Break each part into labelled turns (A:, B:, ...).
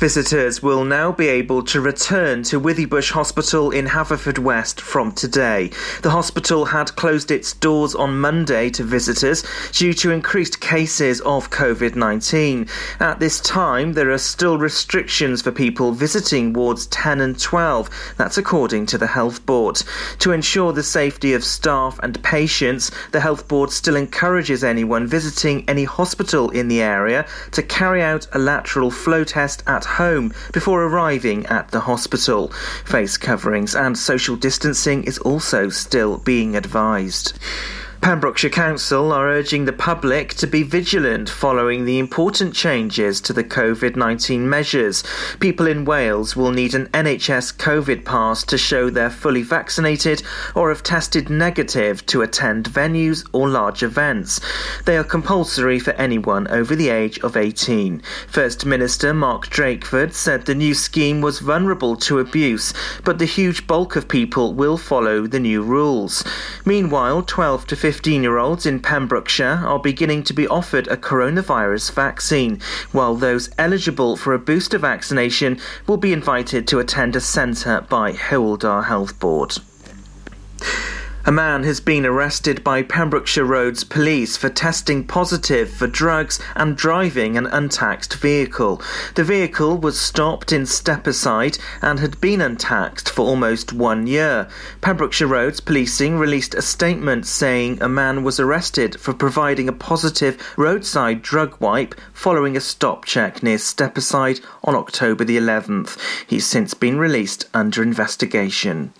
A: Visitors will now be able to return to Withybush Hospital in Haverfordwest from today. The hospital had closed its doors on Monday to visitors due to increased cases of COVID 19. At this time, there are still restrictions for people visiting wards 10 and 12. That's according to the Health Board. To ensure the safety of staff and patients, the Health Board still encourages anyone visiting any hospital in the area to carry out a lateral flow test at home before arriving at the hospital. Face coverings and social distancing is also still being advised. Pembrokeshire Council are urging the public to be vigilant following the important changes to the COVID 19 measures. People in Wales will need an NHS COVID pass to show they're fully vaccinated or have tested negative to attend venues or large events. They are compulsory for anyone over the age of 18. First Minister Mark Drakeford said the new scheme was vulnerable to abuse, but the huge bulk of people will follow the new rules. Meanwhile, 12 to 15 year olds in Pembrokeshire are beginning to be offered a coronavirus vaccine, while those eligible for a booster vaccination will be invited to attend a centre by Dda Health Board. A man has been arrested by Pembrokeshire Roads Police for testing positive for drugs and driving an untaxed vehicle. The vehicle was stopped in Stepaside and had been untaxed for almost one year. Pembrokeshire Roads Policing released a statement saying a man was arrested for providing a positive roadside drug wipe following a stop check near Stepaside on October the 11th. He's since been released under investigation.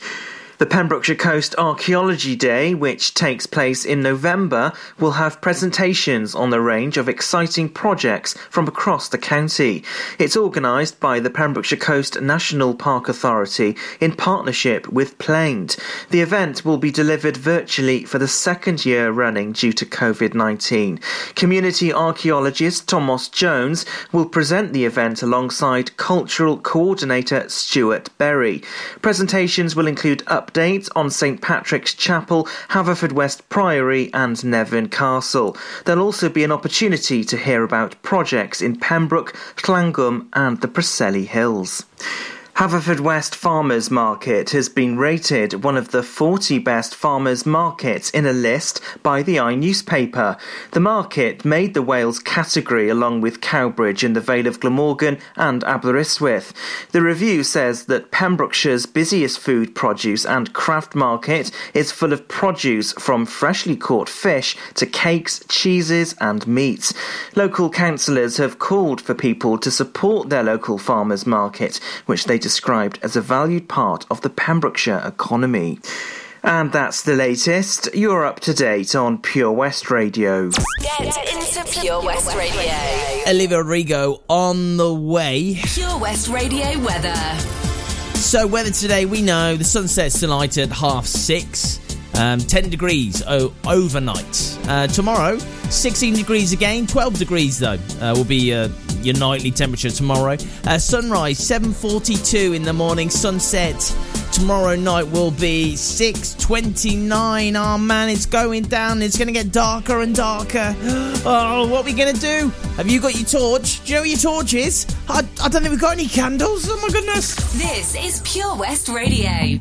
A: The Pembrokeshire Coast Archaeology Day, which takes place in November, will have presentations on a range of exciting projects from across the county. It's organised by the Pembrokeshire Coast National Park Authority in partnership with Planed. The event will be delivered virtually for the second year running due to COVID 19. Community archaeologist Thomas Jones will present the event alongside cultural coordinator Stuart Berry. Presentations will include up updates on St Patrick's Chapel, Haverfordwest Priory, and Nevern Castle. There'll also be an opportunity to hear about projects in Pembroke, Llangwm, and the Preseli Hills. Haverfordwest Farmers Market has been rated one of the 40 best farmers markets in a list by the i newspaper. The market made the Wales category along with Cowbridge in the Vale of Glamorgan and Aberystwyth. The review says that Pembrokeshire's busiest food produce and craft market is full of produce from freshly caught fish to cakes, cheeses and meats. Local councillors have called for people to support their local farmers market, which they described as a valued part of the Pembrokeshire economy. And that's the latest. You're up to date on Pure West Radio.
B: Get into Pure West Radio.
C: Olivia Rodrigo on the way.
B: Pure West Radio weather.
C: So, weather today, we know the sun sets tonight at half six. Um, 10 degrees oh, overnight. Uh, tomorrow, 16 degrees again. 12 degrees though uh, will be uh, your nightly temperature tomorrow. Uh, sunrise 7:42 in the morning. Sunset tomorrow night will be 6:29. Oh man, it's going down. It's going to get darker and darker. Oh, what are we going to do? Have you got your torch? Do you know your torch is? I, I don't think we've got any candles. Oh my goodness.
B: This is Pure West Radio.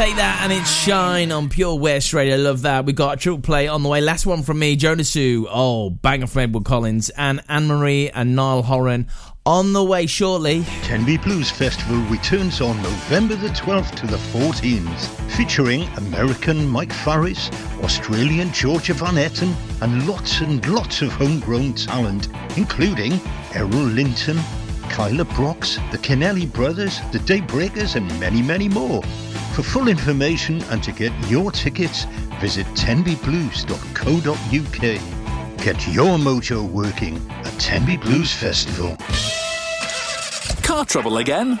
C: Take that and it's shine on Pure West Radio. Love that. We got a triple play on the way. Last one from me, Jonasu. Oh, banger from Edward Collins and Anne Marie and Niall Horan on the way shortly.
D: Tenby Blues Festival returns on November the 12th to the 14th, featuring American Mike Farris, Australian Georgia Van Etten, and lots and lots of homegrown talent, including Errol Linton, Kyla Brox, the Kennelly Brothers, the Daybreakers, and many, many more. For full information and to get your tickets, visit tenbyblues.co.uk. Get your mojo working at Tenby Blues Festival.
E: Car trouble again?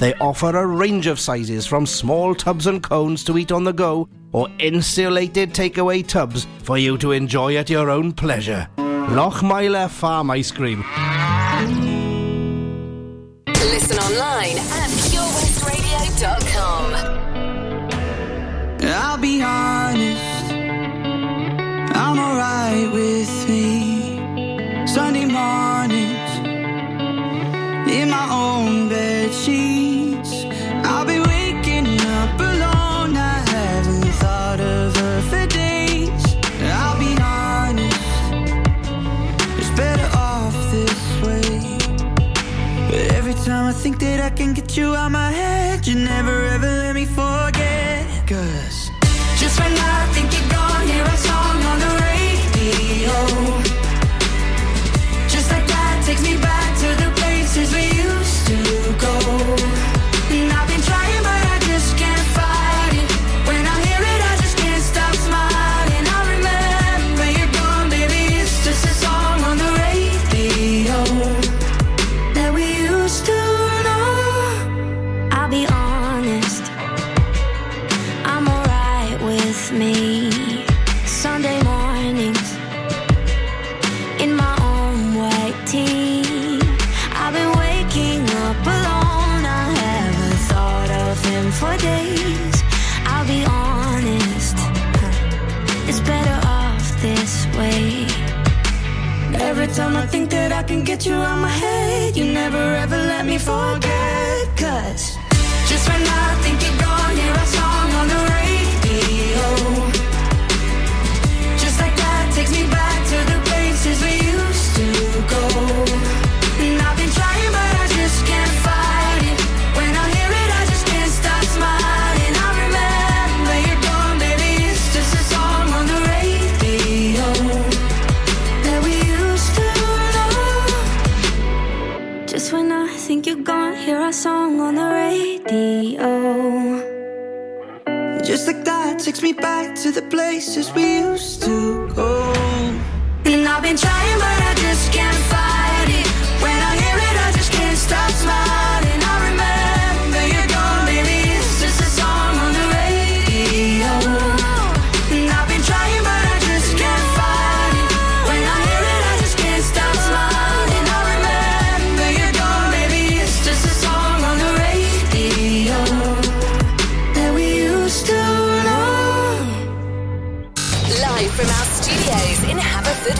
F: They offer a range of sizes from small tubs and cones to eat on the go or insulated takeaway tubs for you to enjoy at your own pleasure. Lochmeyler Farm Ice Cream.
B: Listen online at purewestradio.com.
G: I'll be honest, I'm alright with me. Sunday mornings, in my own bed sheets. Think that I can get you out my head, you never ever let me forget. Cause just when I think you're gone, hear a song on the radio.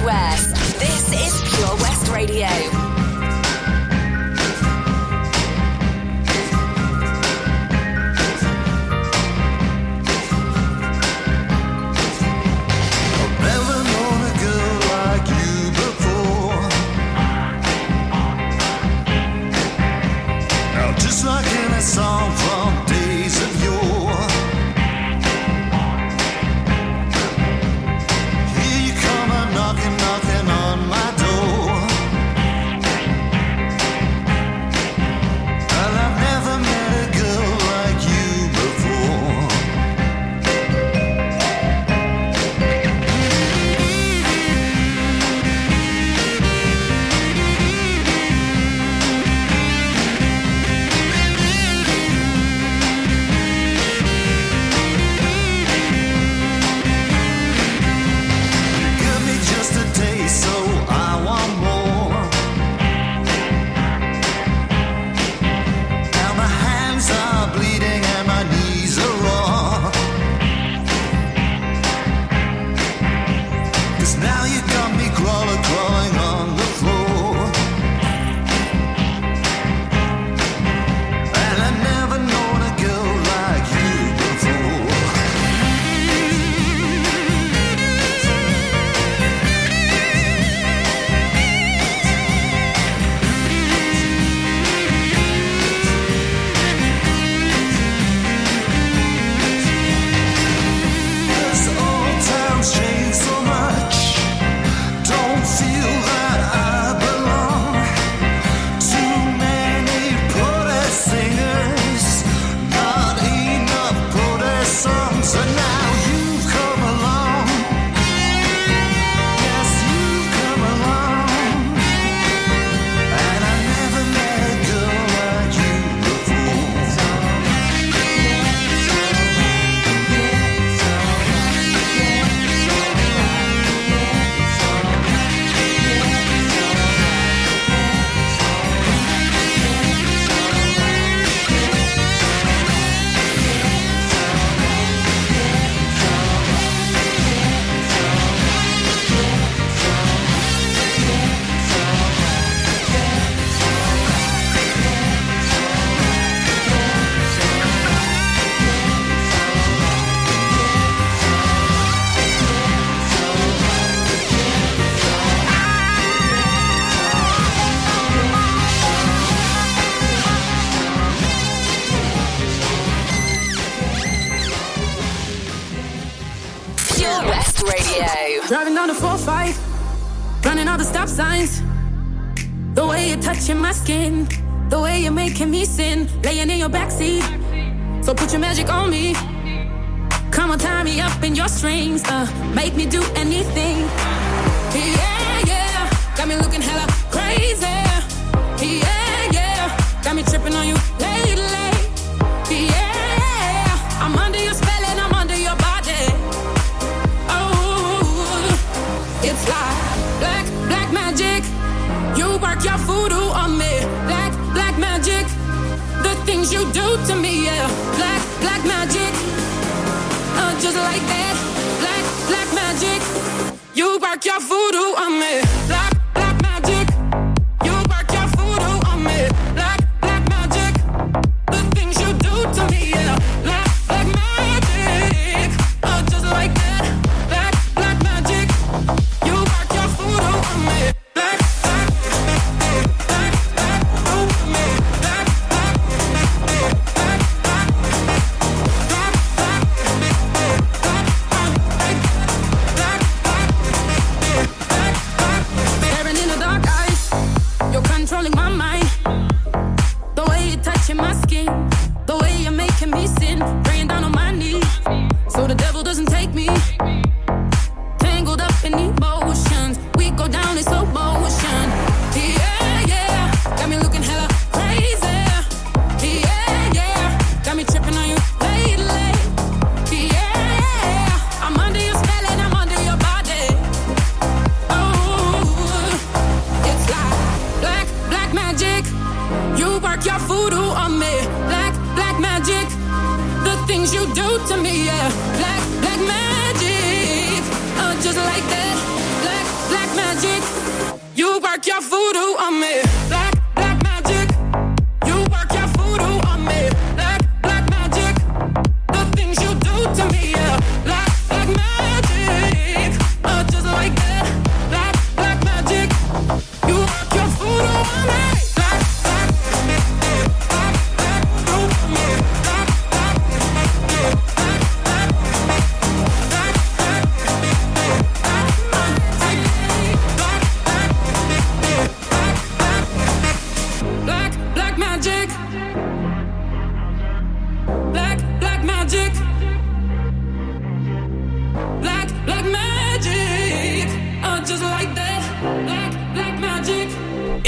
H: West. This
I: is
J: Pure West Radio.
K: déjà voodoo, I'm it.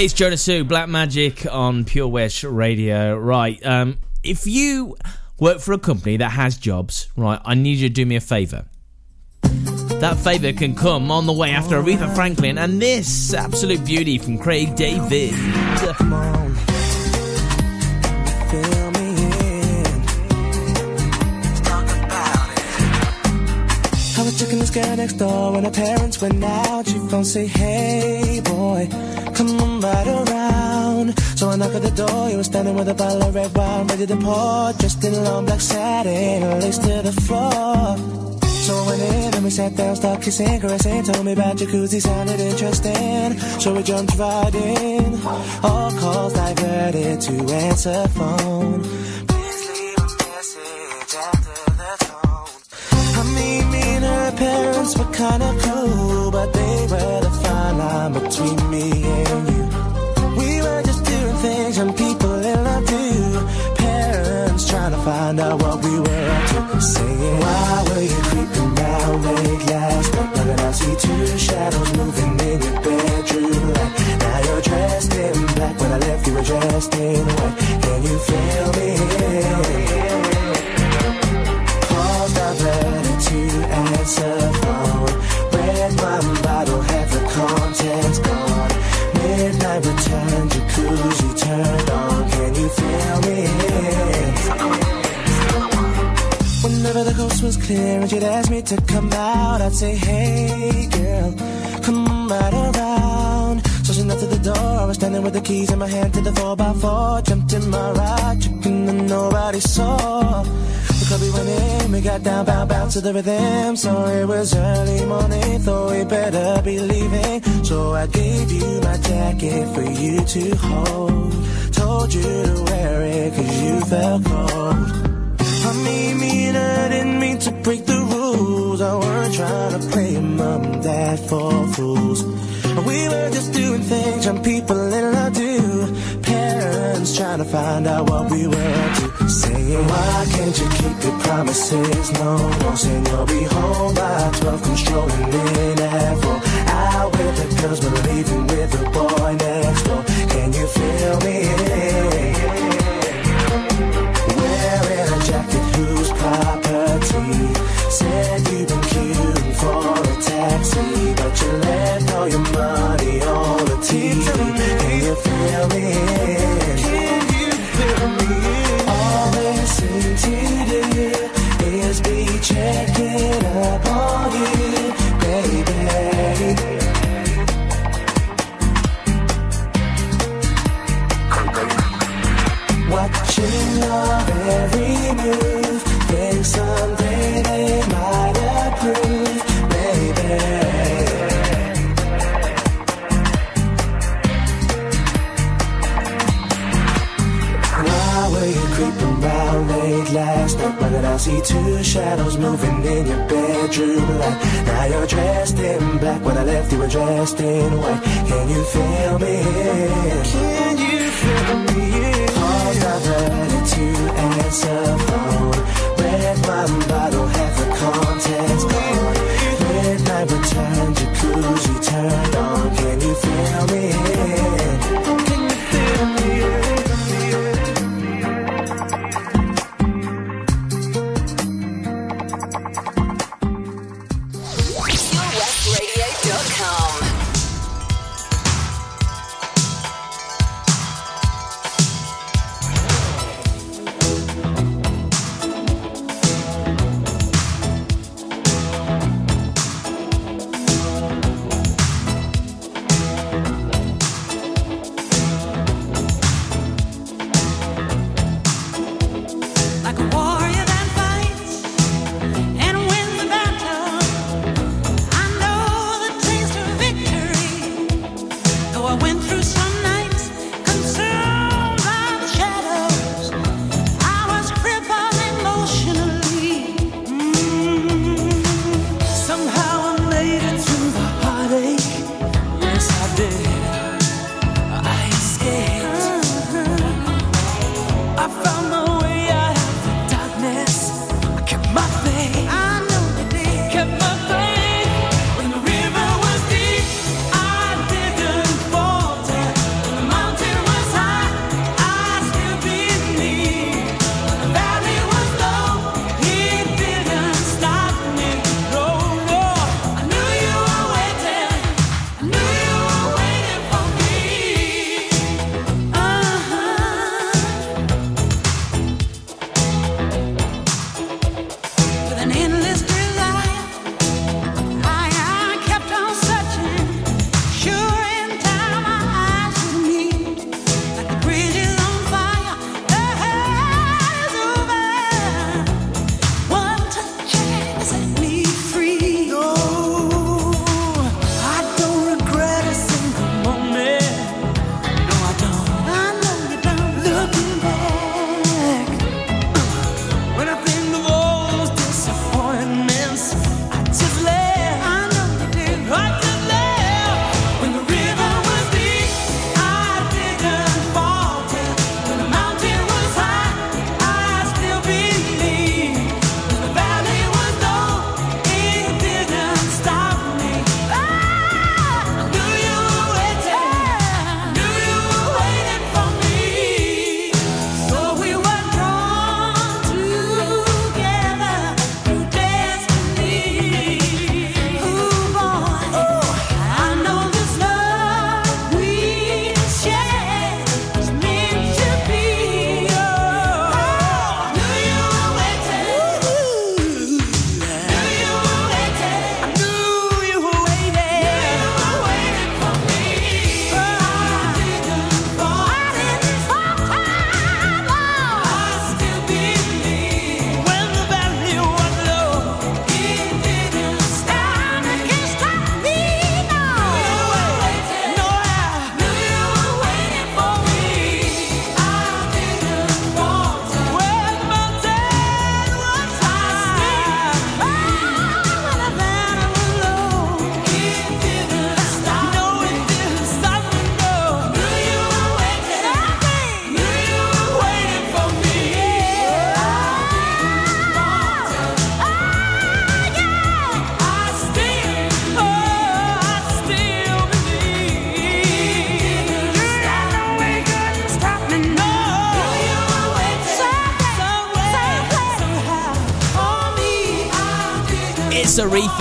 K: It's Jonasu, Black Magic on
C: Pure West Radio. Right, um, if you work for a company that has jobs, right, I need you to do me a favour. That favour can come on the way after Aretha Franklin and this absolute beauty from Craig David.
L: Girl next door when her parents went out. She phone say, Hey boy, come on right around. So I knock at the door. You were standing with a bottle of red wine ready to pour, dressed in long black satin, laced to the floor. So I went in and we sat down, started kissing, caressing. Told me about jacuzzi, sounded interesting. So we jumped right in. All calls diverted to answer phone. Were kinda cool, but they were the fine line between me and you. We were just doing things and people in love do. Parents trying to find out what we were up to. Saying, why were you creeping round late last night? Now I see two shadows moving in your bedroom light. Now you're dressed in black. When I left, you were dressed in white. Can you feel me? Calls diverted to answer. Wine bottle, have the contents gone. Midnight return, jacuzzi turned on. Can you feel me? Whenever the coast was clear and she'd ask me to come out, I'd say, Hey girl, come right around. So she knocked to the door. I was standing with the keys in my hand to the 4x4. Jumped in my ride, chicken and nobody saw. Club we went in, we got down, bound, bound to the rhythm. So it was early morning, thought we better be leaving. So I gave you my jacket for you to hold. Told you to wear it cause you felt cold. I mean, me and I didn't mean to break the rules. I weren't trying to play mom and dad for fools. We were just doing things young people in love do. Parents trying to find out what we were up to. Saying, why can't you keep your promises? No more saying you'll be home by 12, controlling in at 4. Out with the girls, but leaving with the boy next door. Can you feel me? Wearing a jacket whose property said you've been queuing for taxi, but you left all your money on the TV. Can you feel me? Can you feel me? All they seem to do is be checking up on you, baby. Watching your every move, think someday Why I see two shadows moving in your bedroom light? Now you're dressed in black. When I left, you were dressed in white. Can you feel me? Can you feel me? Calls diverted to answer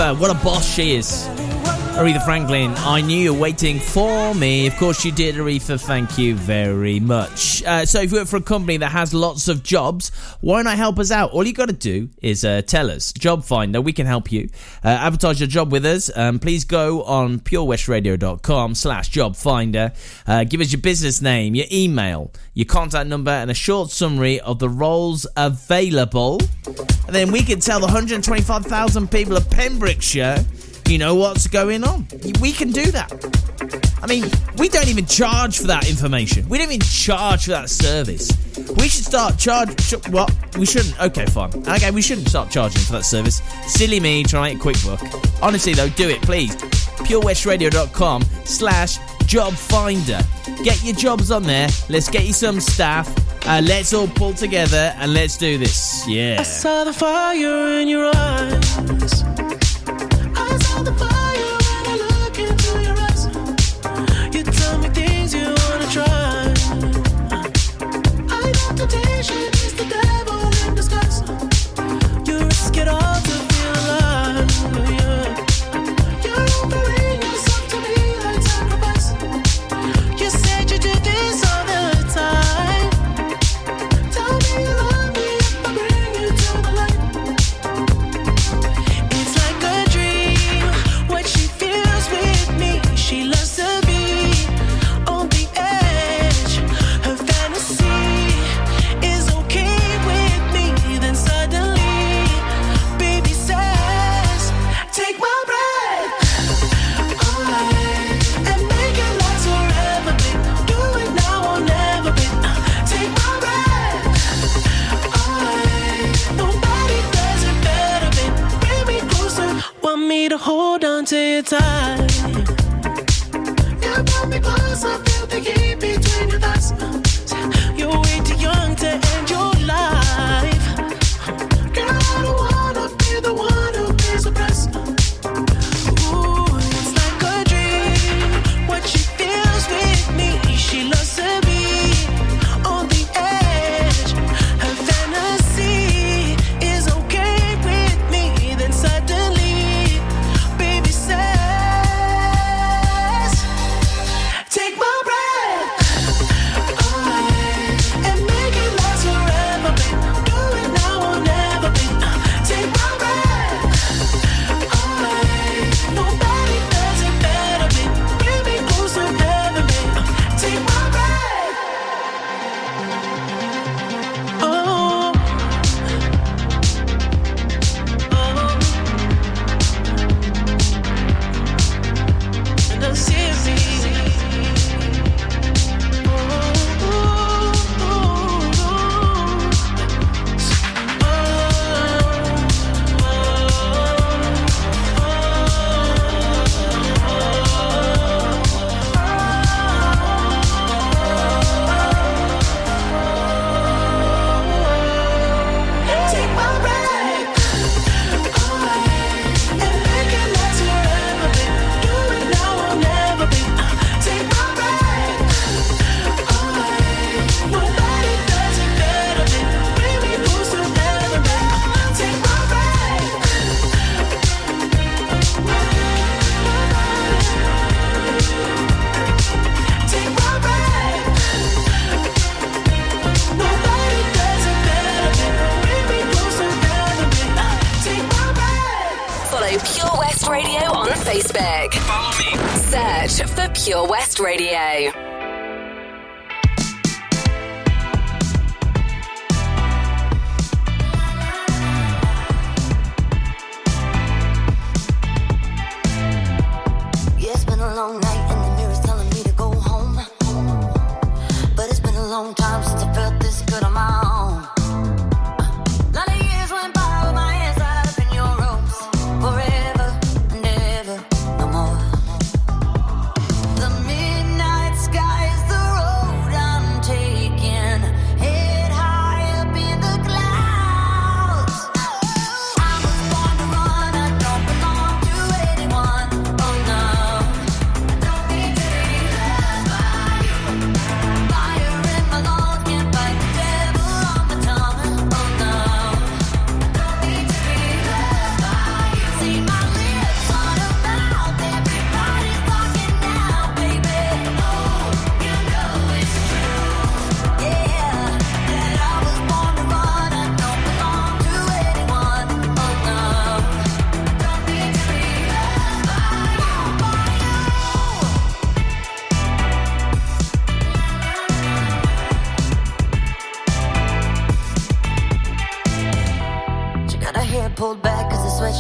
C: Aretha, what a boss she is. Aretha Franklin, I knew you were waiting for me. Of course you did, Aretha. Thank you very much. Uh, so, if you work for a company that has lots of jobs, why not help us out? All you got to do is uh, tell us. Job Finder, we can help you. Uh, advertise your job with us. Um, please go on purewestradio.com slash job finder. Uh, give us your business name, your email, your contact number, and a short summary of the roles available. And then we can tell the 125,000 people of Pembrokeshire you know what's going on. We can do that. I mean, we don't even charge for that information. We don't even charge for that service. We should start charge. What? We shouldn't. Okay, fine. Okay, we shouldn't start charging for that service. Silly me trying to make a quick book. Honestly, though, do it, please. purewestradio.com slash job finder. Get your jobs on there. Let's get you some staff. Uh, let's all pull together and let's do this. Yeah.
M: I saw the fire in your eyes. The fire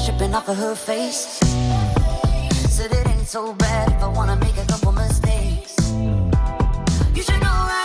N: dripping off of her face. Said it ain't so bad if I wanna make a couple mistakes. You should know that.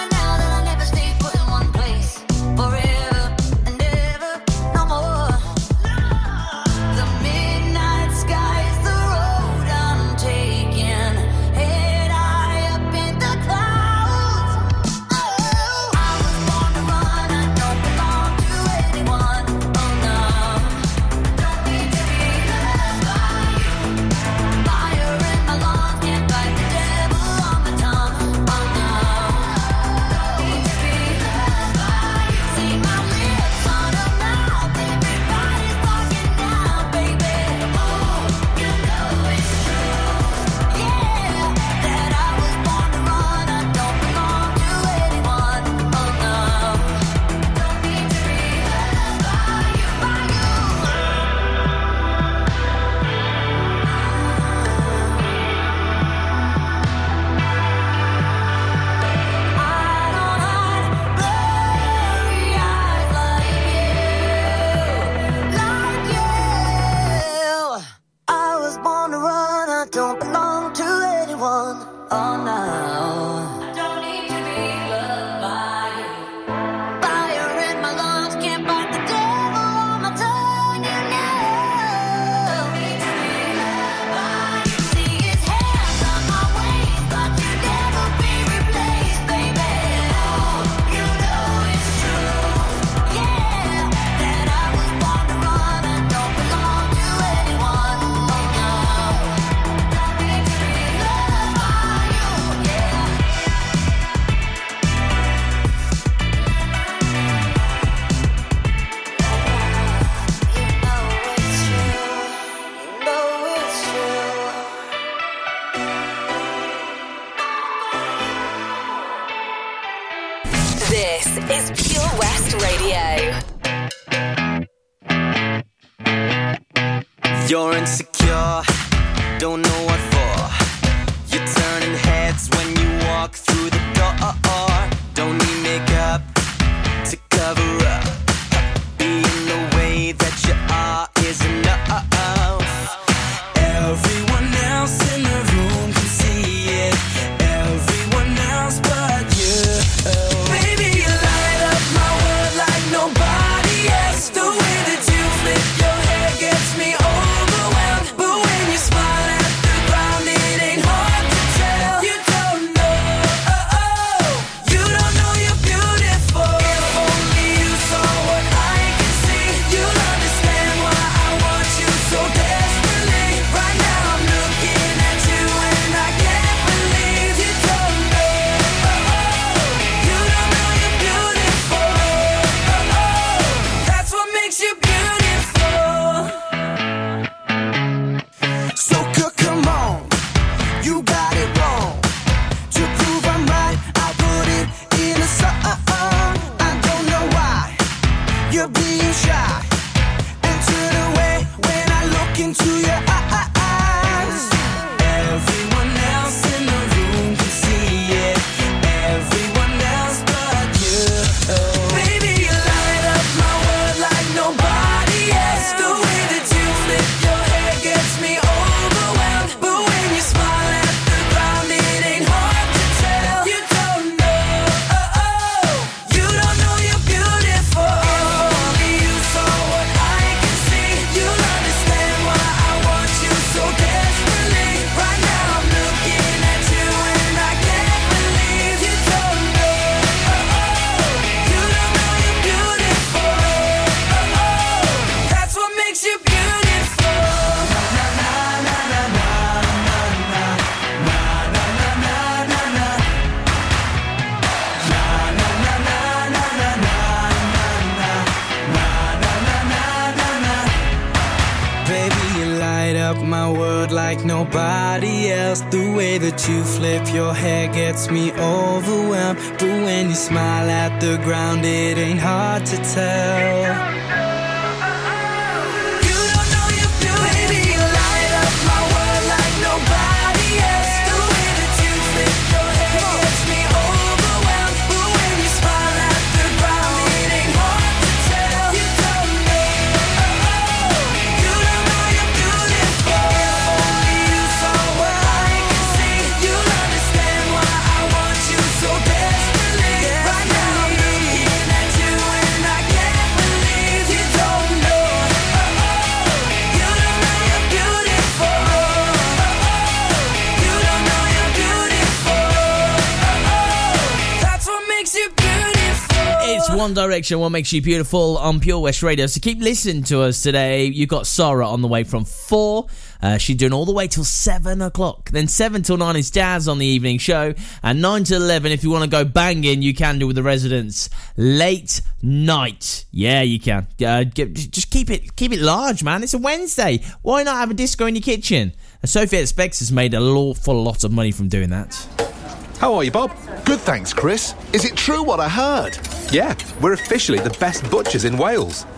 N: One
O: What Makes You Beautiful
P: on
C: Pure West Radio. So keep listening to us today. You've got Sarah on the way from 4. Uh, she's doing all the way till 7 o'clock. Then 7 till 9 is Jazz on the evening show. And 9 till 11, if you want to go banging, you can do with the residents. Late night. Yeah, you can. Uh, get, just keep it keep it large, man. It's a Wednesday. Why not have a disco in your kitchen? Uh, Sophie Ellis-Bextor has made an awful lot of money from doing that.
Q: How are you, Bob?
R: Good, thanks, Chris. Is it true what I heard?
Q: Yeah, we're officially the best butchers in Wales.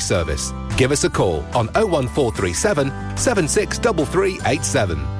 Q: service. Give us a call on 01437 763387.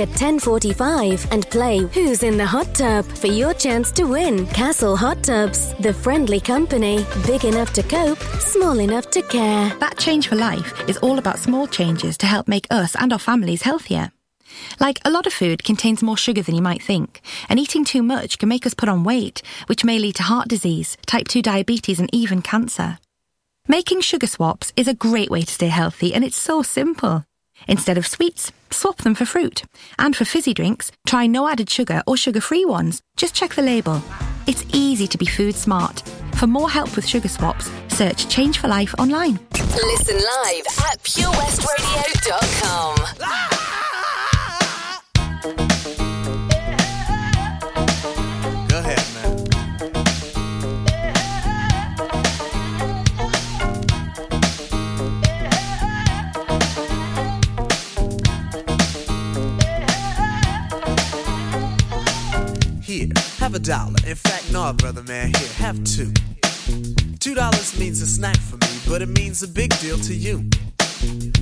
S: at 10:45 and play Who's in the Hot Tub for your chance to win. Castle Hot Tubs, the friendly company, big enough to cope, small enough to care.
T: That change for life is all about small changes to help make us and our families healthier. Like a lot of food contains more sugar than you might think, and eating too much can make us put on weight, which may lead to heart disease, type 2 diabetes, and even cancer. Making sugar swaps is a great way to stay healthy, and it's so simple. Instead of sweets, swap them for fruit. And for fizzy drinks, try no added sugar or sugar free ones. Just check the label. It's easy to be food smart. For more help with sugar swaps, search Change for Life online.
B: Listen live at purewestradio.com.
U: Here, have a dollar. In fact, no, brother man, here, have two. Two dollars means a snack for me, but it means a big deal to you.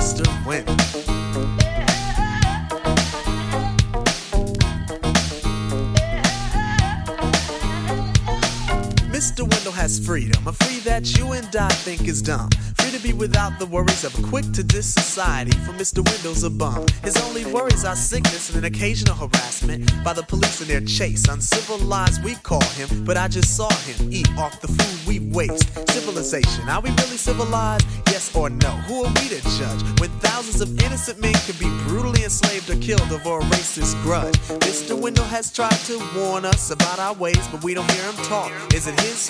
U: Mr. Wendell. Mr. Wendell has freedom, a free that you and I think is dumb. Free to be without the worries of a quick to diss society, for Mr. Wendell's a bum. His only worries are sickness and an occasional harassment by the police in their chase. Uncivilized, we call him, but I just saw him eat off the food we waste. Civilization, are we really civilized? Yes or no? Who are we to judge when thousands of innocent men can be brutally enslaved or killed over a racist grudge? Mr. Wendell has tried to warn us about our ways, but we don't hear him talk. Is it his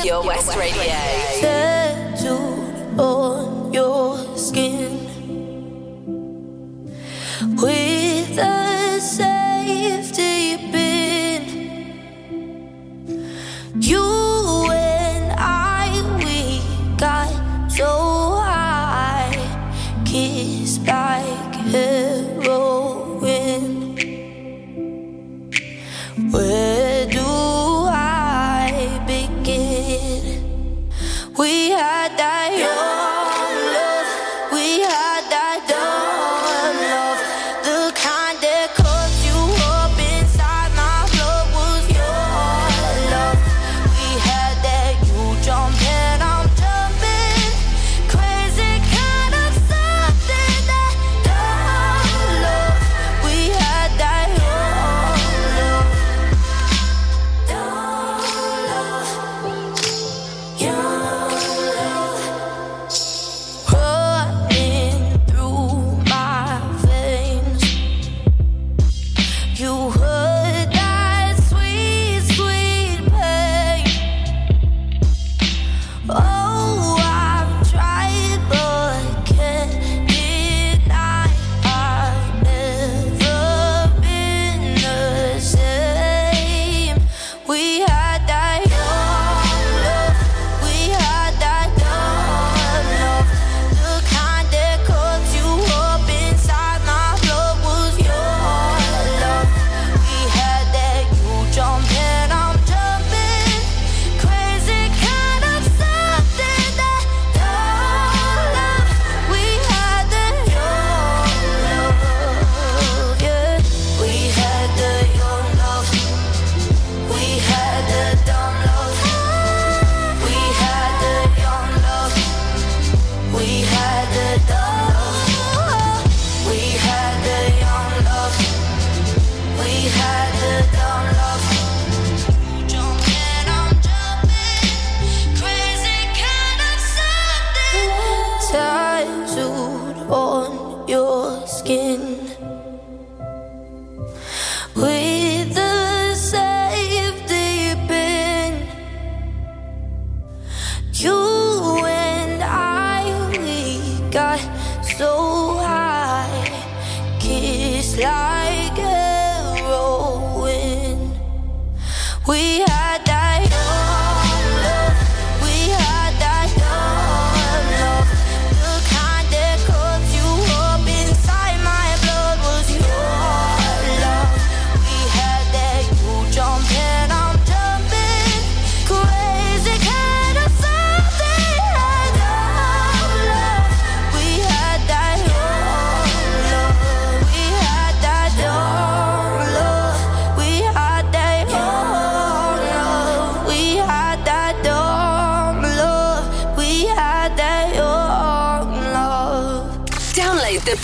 B: Pure West Radio.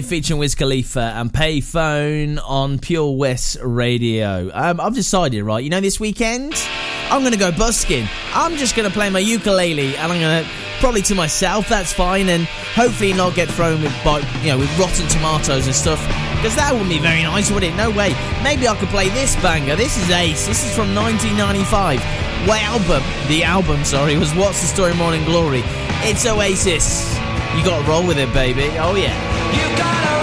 C: Featuring Wiz Khalifa and Payphone on Pure West Radio. Um, I've decided, right, you know, this weekend I'm going to go busking. I'm just going to play my ukulele and I'm going to probably to myself. That's fine, and hopefully not get thrown with you know with rotten tomatoes and stuff. Because that wouldn't be very nice, would it? No way. Maybe I could play this banger. This is Ace. This is from 1995. What album? The album, sorry, was What's the Story Morning Glory. It's Oasis. You gotta roll with it, baby. Oh yeah.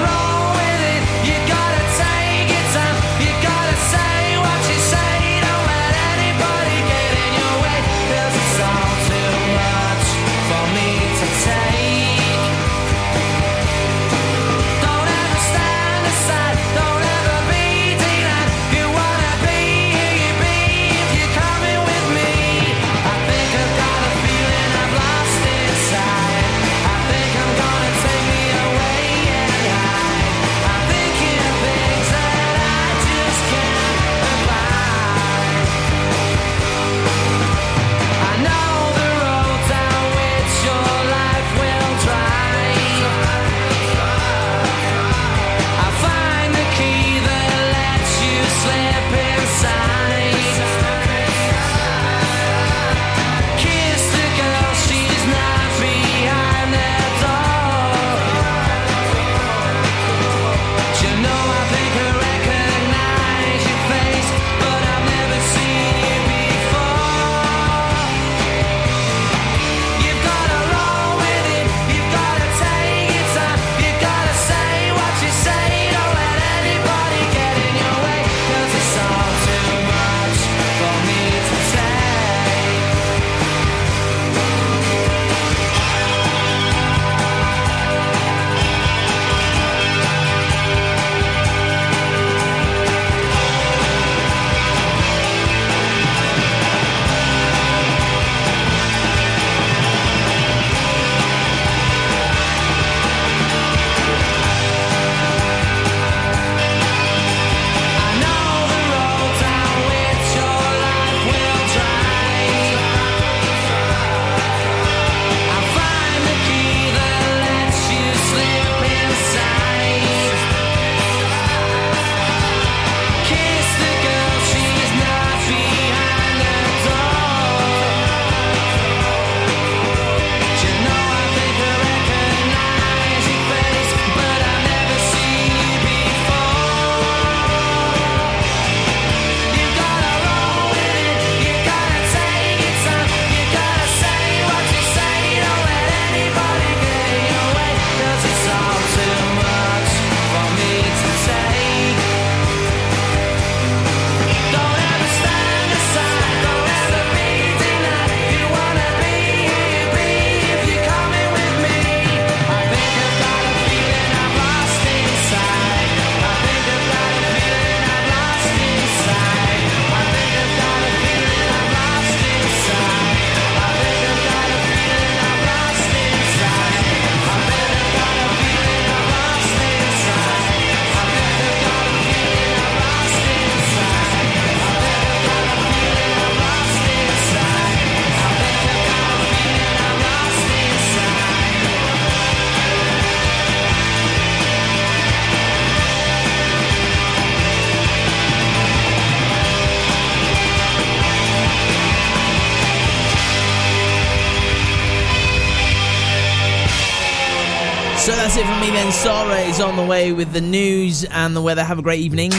C: on the way with the news and the weather. Have a great evening.